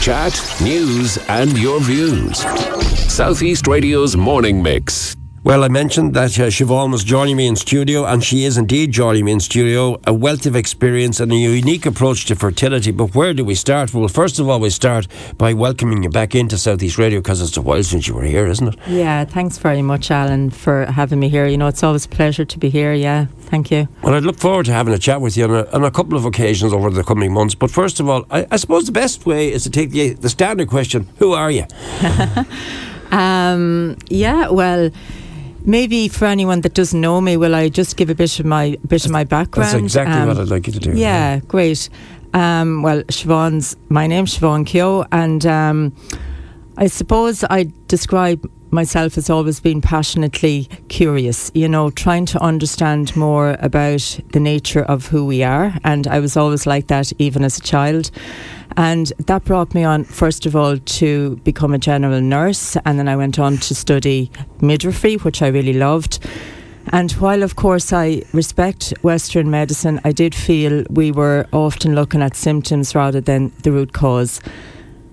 chat, news, and your views. Southeast Radio's morning mix. Well, I mentioned that uh, Siobhan was joining me in studio, and she is indeed joining me in studio. A wealth of experience and a unique approach to fertility. But where do we start? Well, first of all, we start by welcoming you back into Southeast Radio because it's a while since you were here, isn't it? Yeah, thanks very much, Alan, for having me here. You know, it's always a pleasure to be here. Yeah, thank you. Well, I'd look forward to having a chat with you on a, on a couple of occasions over the coming months. But first of all, I, I suppose the best way is to take the, the standard question Who are you? um, yeah, well maybe for anyone that doesn't know me, will I just give a bit of my bit of my background? That's exactly um, what I'd like you to do. Yeah, yeah. great. Um, well, Siobhan's my name's Siobhan Kehoe, and um, I suppose I describe myself has always been passionately curious. You know, trying to understand more about the nature of who we are, and I was always like that even as a child. And that brought me on, first of all, to become a general nurse. And then I went on to study midwifery, which I really loved. And while, of course, I respect Western medicine, I did feel we were often looking at symptoms rather than the root cause.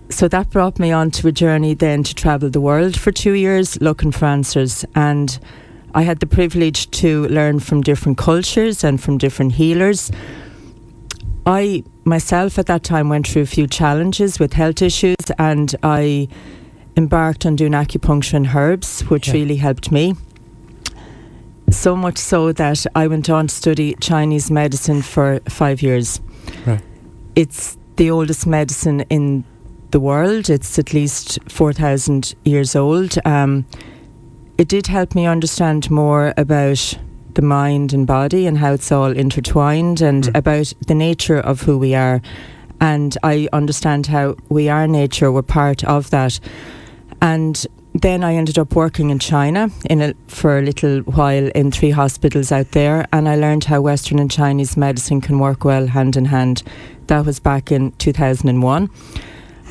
So that brought me on to a journey then to travel the world for two years looking for answers. And I had the privilege to learn from different cultures and from different healers. I myself at that time went through a few challenges with health issues and I embarked on doing acupuncture and herbs, which yeah. really helped me. So much so that I went on to study Chinese medicine for five years. Right. It's the oldest medicine in the world. It's at least 4,000 years old. Um, it did help me understand more about the mind and body and how it's all intertwined and mm. about the nature of who we are. And I understand how we are nature, we're part of that. And then I ended up working in China in a, for a little while in three hospitals out there, and I learned how Western and Chinese medicine can work well hand in hand. That was back in 2001.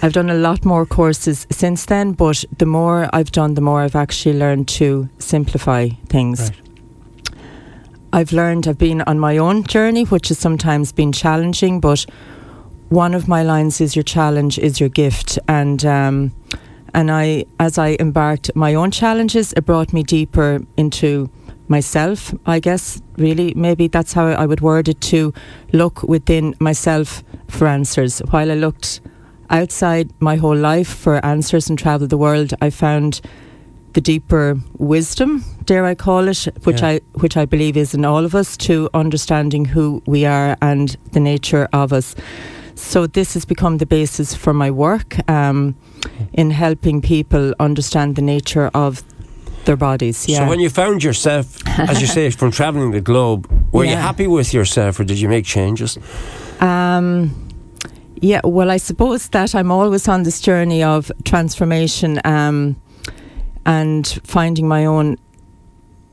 I've done a lot more courses since then, but the more I've done, the more I've actually learned to simplify things. Right. I've learned I've been on my own journey, which has sometimes been challenging, but one of my lines is your challenge is your gift. And um, and I as I embarked my own challenges, it brought me deeper into myself, I guess, really. Maybe that's how I would word it to look within myself for answers. While I looked outside my whole life for answers and travel the world, I found the deeper wisdom, dare I call it, which yeah. I which I believe is in all of us, to understanding who we are and the nature of us. So this has become the basis for my work um, in helping people understand the nature of their bodies. Yeah. So when you found yourself, as you say, from travelling the globe, were yeah. you happy with yourself, or did you make changes? Um, yeah, well, I suppose that I'm always on this journey of transformation. Um, and finding my own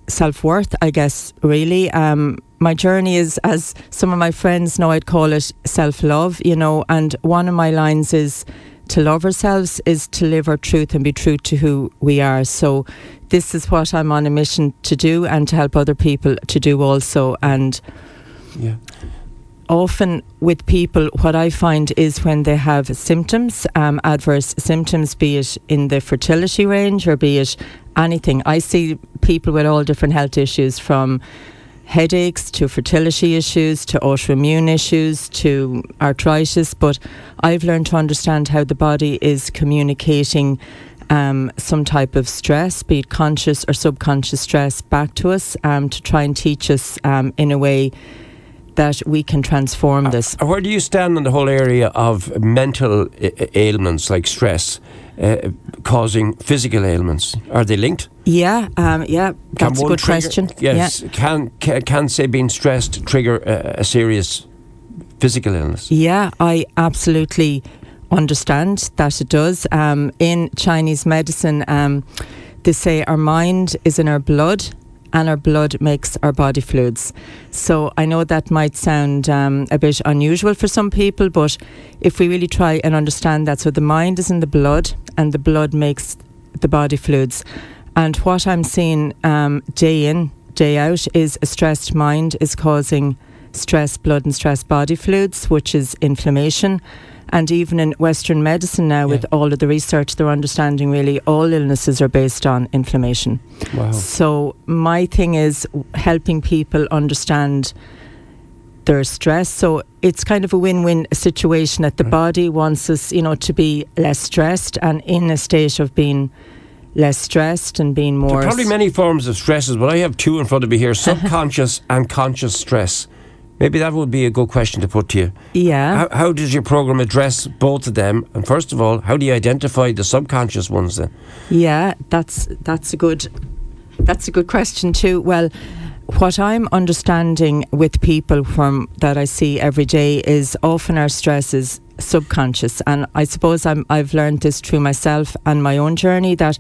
self worth, I guess, really. Um, my journey is, as some of my friends know, I'd call it self love, you know, and one of my lines is to love ourselves is to live our truth and be true to who we are. So, this is what I'm on a mission to do and to help other people to do also. And yeah often with people, what I find is when they have symptoms, um, adverse symptoms, be it in the fertility range or be it anything, I see people with all different health issues from headaches to fertility issues to autoimmune issues to arthritis. But I've learned to understand how the body is communicating. Um, some type of stress, be it conscious or subconscious stress, back to us um, to try and teach us um, in a way that we can transform this. Uh, where do you stand on the whole area of mental ailments like stress? Uh, causing physical ailments. Are they linked? Yeah, um, yeah, that's a good trigger, question. Yes, yeah. can, can can say being stressed trigger a, a, serious physical illness? Yeah, I absolutely understand that it does. Um, in Chinese medicine, um, they say our mind is in our blood and our blood makes our body fluids. So I know that might sound um, a bit unusual for some people, but if we really try and understand that, so the mind is in the blood and the blood makes the body fluids. And what I'm seeing um, day in, day out is a stressed mind is causing stress blood and stress body fluids, which is inflammation. And even in Western medicine now, yeah. with all of the research, they're understanding really all illnesses are based on inflammation. Wow. So, my thing is helping people understand their stress. So, it's kind of a win win situation that the right. body wants us, you know, to be less stressed and in a state of being less stressed and being more. There are probably many forms of stresses, but I have two in front of me here subconscious and conscious stress. Maybe that would be a good question to put to you. Yeah. How, how, does your program address both of them? And first of all, how do you identify the subconscious ones then? Yeah, that's that's a good that's a good question too. Well, what I'm understanding with people from that I see every day is often our stress is subconscious, and I suppose I'm, I've learned this through myself and my own journey that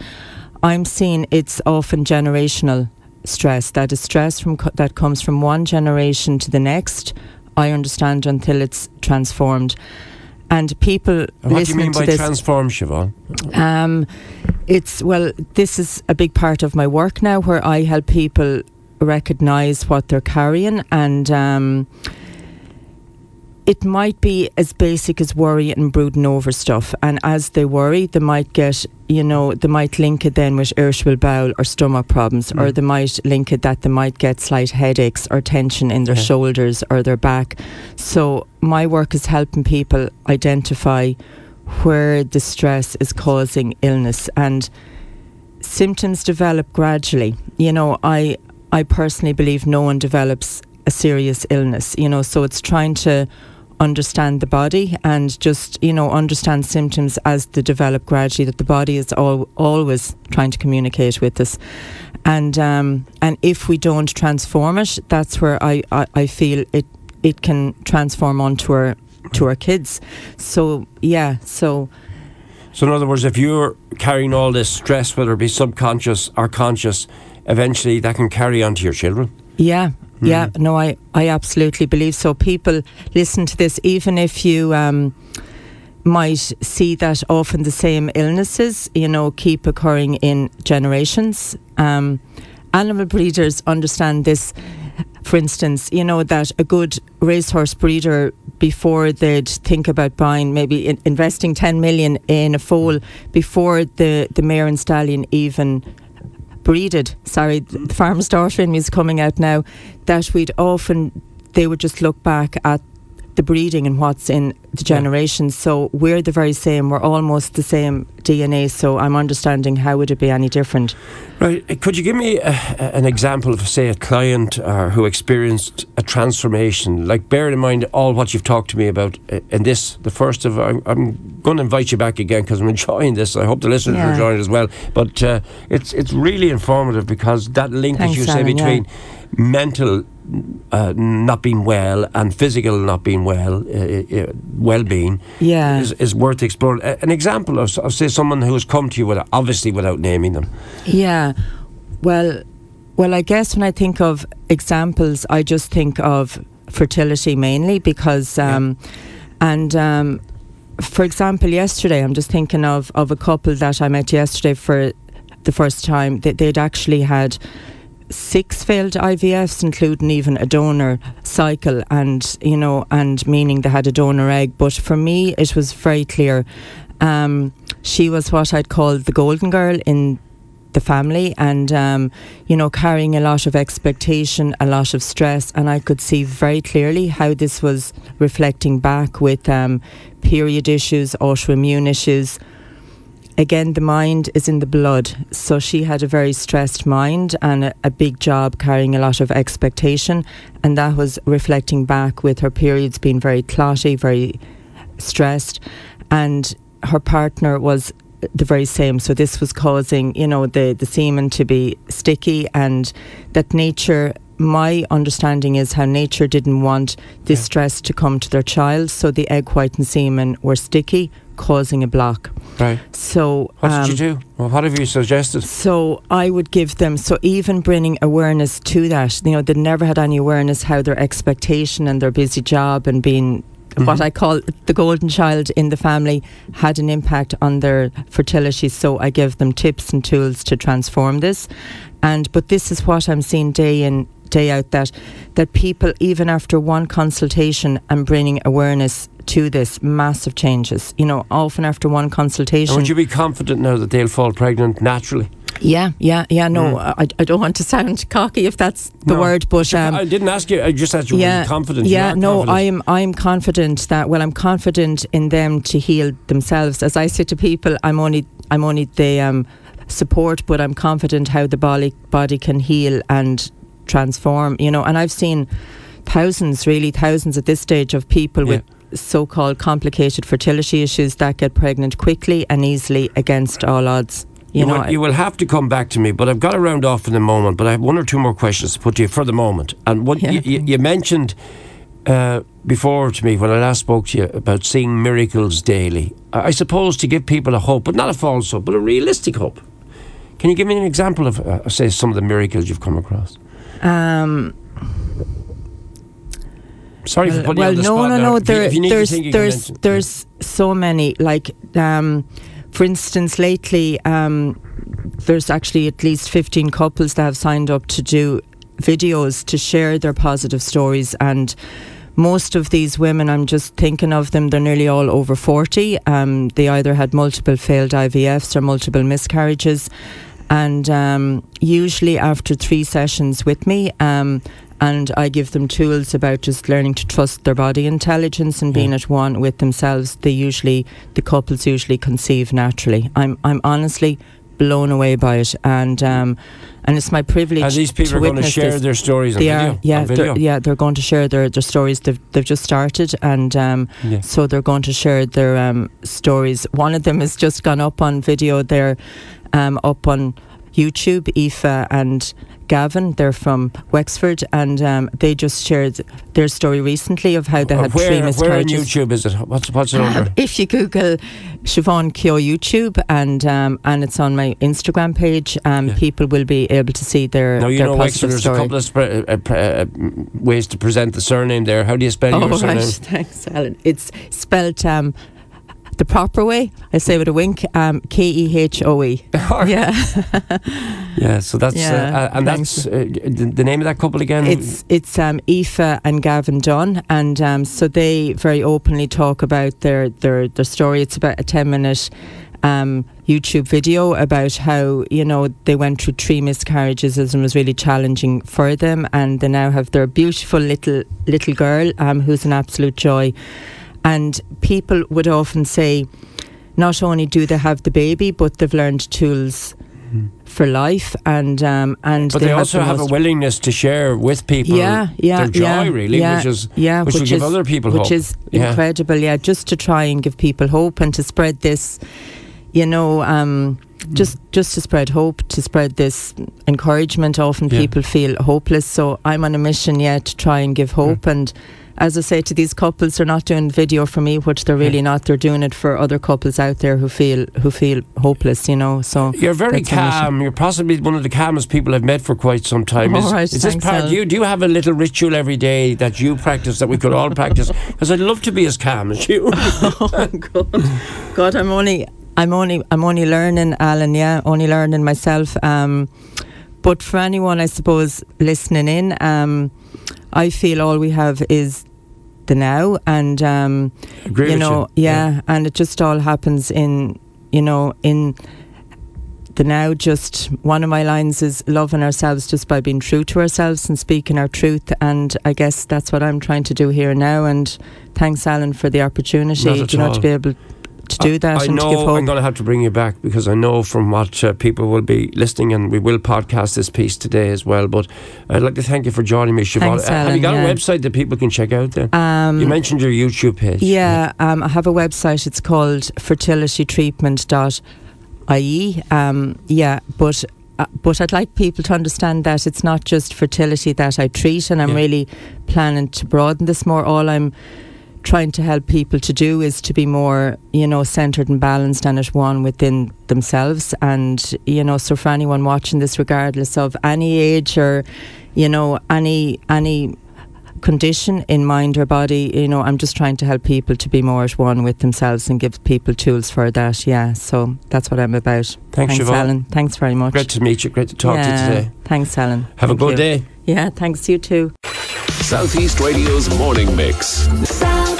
I'm seeing it's often generational stress. That is stress from co- that comes from one generation to the next. I understand until it's transformed. And people and what do you mean by this, transform, Siobhan? Um, it's well, this is a big part of my work now, where I help people recognize what they're carrying and. Um, it might be as basic as worry and brooding over stuff. And as they worry, they might get, you know, they might link it then with irritable bowel or stomach problems, mm. or they might link it that they might get slight headaches or tension in their yeah. shoulders or their back. So my work is helping people identify where the stress is causing illness and symptoms develop gradually. You know, I I personally believe no one develops a serious illness, you know, so it's trying to understand the body and just you know understand symptoms as they develop gradually that the body is all, always trying to communicate with us. And um, and if we don't transform it that's where I, I, I feel it it can transform onto our to our kids. So yeah so. So in other words if you're carrying all this stress whether it be subconscious or conscious eventually that can carry on to your children? Yeah, Mm. Yeah, no, I, I absolutely believe so. People listen to this, even if you um, might see that often the same illnesses, you know, keep occurring in generations. Um, animal breeders understand this. For instance, you know that a good racehorse breeder, before they'd think about buying, maybe in investing ten million in a foal, before the the mare and stallion even breeded, sorry, the farmer's daughter in me is coming out now, that we'd often, they would just look back at the breeding and what's in the generations. Yeah. So we're the very same. We're almost the same DNA. So I'm understanding how would it be any different? Right. Uh, could you give me a, an example of, say, a client uh, who experienced a transformation? Like, bear in mind all what you've talked to me about uh, in this, the first of, I'm, I'm going to invite you back again because I'm enjoying this. I hope the listeners yeah. are enjoying it as well. But uh, it's it's really informative because that link, Thanks, as you say, between yeah. mental uh, not being well and physical not being well, uh, uh, well-being, yeah. is, is worth exploring. an example of, of, say, someone who has come to you, without, obviously without naming them. Yeah, well, well, I guess when I think of examples, I just think of fertility mainly because, um, yeah. and um, for example, yesterday I'm just thinking of of a couple that I met yesterday for the first time. That they'd actually had six failed IVFs, including even a donor cycle, and you know, and meaning they had a donor egg. But for me, it was very clear. Um, she was what I'd call the golden girl in the family, and um, you know, carrying a lot of expectation, a lot of stress, and I could see very clearly how this was reflecting back with um, period issues, autoimmune issues again, the mind is in the blood. So she had a very stressed mind and a, a, big job carrying a lot of expectation. And that was reflecting back with her periods being very clotty, very stressed. And her partner was the very same. So this was causing, you know, the, the semen to be sticky and that nature my understanding is how nature didn't want this yeah. stress to come to their child, so the egg white and semen were sticky, causing a block. Right. So, what um, did you um, do? Well, what have you suggested? So, I would give them, so even bringing awareness to that, you know, they never had any awareness how their expectation and their busy job and being Mm-hmm. what I call the golden child in the family had an impact on their fertility. So I give them tips and tools to transform this. And but this is what I'm seeing day in day out that that people even after one consultation and bringing awareness to this massive changes. You know, often after one consultation. And would you be confident now that they'll fall pregnant naturally? Yeah, yeah, yeah. No, mm. I, I don't want to sound cocky if that's the no. word, but um, I didn't ask you. I just asked you. Yeah, confident. Yeah, no, confident. I'm I'm confident that. Well, I'm confident in them to heal themselves. As I say to people, I'm only I'm only the um, support, but I'm confident how the body body can heal and transform. You know, and I've seen thousands, really thousands at this stage of people yeah. with so-called complicated fertility issues that get pregnant quickly and easily against all odds. You, you know, will, you will have to come back to me, but I've got to round off in a moment. But I have one or two more questions to put to you for the moment. And what yeah. you, you, mentioned uh, before to me when I last spoke to you about seeing miracles daily. I suppose to give people a hope, but not a false hope, but a realistic hope. Can you give me an example of, uh, say, some of the miracles you've come across? Um, Sorry well, for putting well, you on the no, spot. no, no. There, there's, there's, there's so many. Like, um, for instance, lately, um, there's actually at least 15 couples that have signed up to do videos to share their positive stories and most of these women, I'm just thinking of them, they're nearly all over 40. Um, they either had multiple failed IVFs or multiple miscarriages. And um, usually, after three sessions with me, um, and I give them tools about just learning to trust their body intelligence and being yeah. at one with themselves. They usually, the couples usually conceive naturally. I'm, I'm honestly blown away by it, and um, and it's my privilege. And these people are going to share this. their stories. They are, yeah, they're, yeah, they're going to share their, their stories. They've they've just started, and um, yeah. so they're going to share their um, stories. One of them has just gone up on video. They're um, up on YouTube, Aoife and Gavin. They're from Wexford, and um, they just shared their story recently of how they uh, had where, three miscarriages. Where on YouTube is it? What's what's it under? Um, if you Google Siobhan Kehoe YouTube, and um, and it's on my Instagram page, um, yeah. people will be able to see their. Now you their know Wexford. There's story. a couple of sp- uh, uh, ways to present the surname there. How do you spell oh, your surname? Right. Thanks, Alan. It's spelled um, the proper way. I say with a wink, um, K E H O E. Yeah. yeah. So that's yeah, uh, uh and thanks. that's uh, the, the, name of that couple again. It's it's um, Aoife and Gavin Dunn, and um, so they very openly talk about their their their story. It's about a ten minute. Um, YouTube video about how you know they went through three miscarriages and it was really challenging for them, and they now have their beautiful little little girl um, who's an absolute joy. And people would often say, not only do they have the baby, but they've learned tools mm. for life, and um, and but they, they also have, have a willingness to share with people. Yeah, yeah, their joy yeah, really, yeah, which is yeah, which, which will is, give other people hope. which hope. is yeah. incredible. Yeah, just to try and give people hope and to spread this, you know. Um, hmm. just just to spread hope, to spread this encouragement. Often yeah. people feel hopeless, so I'm on a mission, yeah, to try and give hope yeah. and as I say to these couples, they're not doing video for me, which they're really not. They're doing it for other couples out there who feel who feel hopeless. You know, so you're very calm. You're possibly one of the calmest people I've met for quite some time. Is, right, is this part? Do you do you have a little ritual every day that you practice that we could all practice? Because I'd love to be as calm as you. oh God, God, I'm only I'm only I'm only learning, Alan. Yeah, only learning myself. Um, but for anyone, I suppose listening in, um, I feel all we have is the now, and um, you know, you. Yeah, yeah, and it just all happens in you know in the now. Just one of my lines is loving ourselves just by being true to ourselves and speaking our truth, and I guess that's what I'm trying to do here now. And thanks, Alan, for the opportunity, you know, all. to be able to do that I know to give hope. I'm going to have to bring you back because I know from what uh, people will be listening, and we will podcast this piece today as well. But I'd like to thank you for joining me, Siobhan. Thanks, uh, have you got yeah. a website that people can check out then? Um, you mentioned your YouTube page. Yeah, um, I have a website. It's called fertilitytreatment.ie. Um, yeah, but uh, but I'd like people to understand that it's not just fertility that I treat, and I'm Yeah. really planning to broaden this more. All I'm trying to help people to do is to be more, you know, centered and balanced and at one within themselves. And, you know, so for anyone watching this, regardless of any age or, you know, any, any, condition in mind or body you know i'm just trying to help people to be more at one with themselves and give people tools for that yeah so that's what i'm about thanks, thanks Siobhan. alan thanks very much great to meet you great to talk yeah, to you today thanks alan have Thank a good you. day Yeah, thanks you too. Southeast Radio's morning mix. South